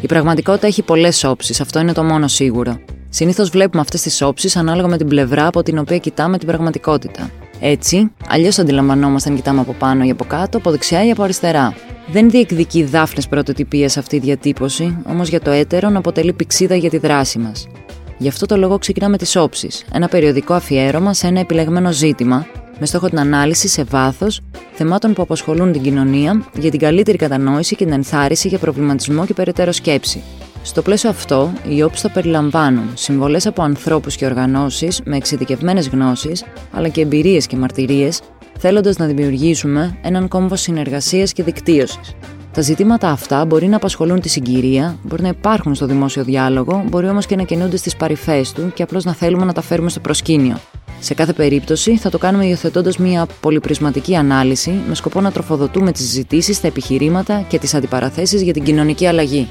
Η πραγματικότητα έχει πολλές όψεις, αυτό είναι το μόνο σίγουρο. Συνήθως βλέπουμε αυτές τις όψεις ανάλογα με την πλευρά από την οποία κοιτάμε την πραγματικότητα. Έτσι, αλλιώς αντιλαμβανόμαστε αν κοιτάμε από πάνω ή από κάτω, από δεξιά ή από αριστερά. Δεν διεκδικεί δάφνες πρωτοτυπίες αυτή η διατύπωση, όμως για το έτερον αποτελεί πηξίδα για τη δράση μας. Γι' αυτό το λόγο ξεκινάμε τις όψεις, ένα περιοδικό αφιέρωμα σε ένα επιλεγμένο ζήτημα, με στόχο την ανάλυση σε βάθος θεμάτων που απασχολούν την κοινωνία για την καλύτερη κατανόηση και την ενθάρρυνση για προβληματισμό και περαιτέρω σκέψη. Στο πλαίσιο αυτό, οι όψεις θα περιλαμβάνουν συμβολές από ανθρώπους και οργανώσεις με εξειδικευμένες γνώσεις, αλλά και εμπειρίες και μαρτυρίες, θέλοντας να δημιουργήσουμε έναν κόμβο συνεργασίας και δικτύωσης. Τα ζητήματα αυτά μπορεί να απασχολούν τη συγκυρία, μπορεί να υπάρχουν στο δημόσιο διάλογο, μπορεί όμως και να κινούνται στις παρυφές του και απλώς να θέλουμε να τα φέρουμε στο προσκήνιο. Σε κάθε περίπτωση θα το κάνουμε υιοθετώντας μια πολυπρισματική ανάλυση με σκοπό να τροφοδοτούμε τις συζητήσει, τα επιχειρήματα και τις αντιπαραθέσεις για την κοινωνική αλλαγή.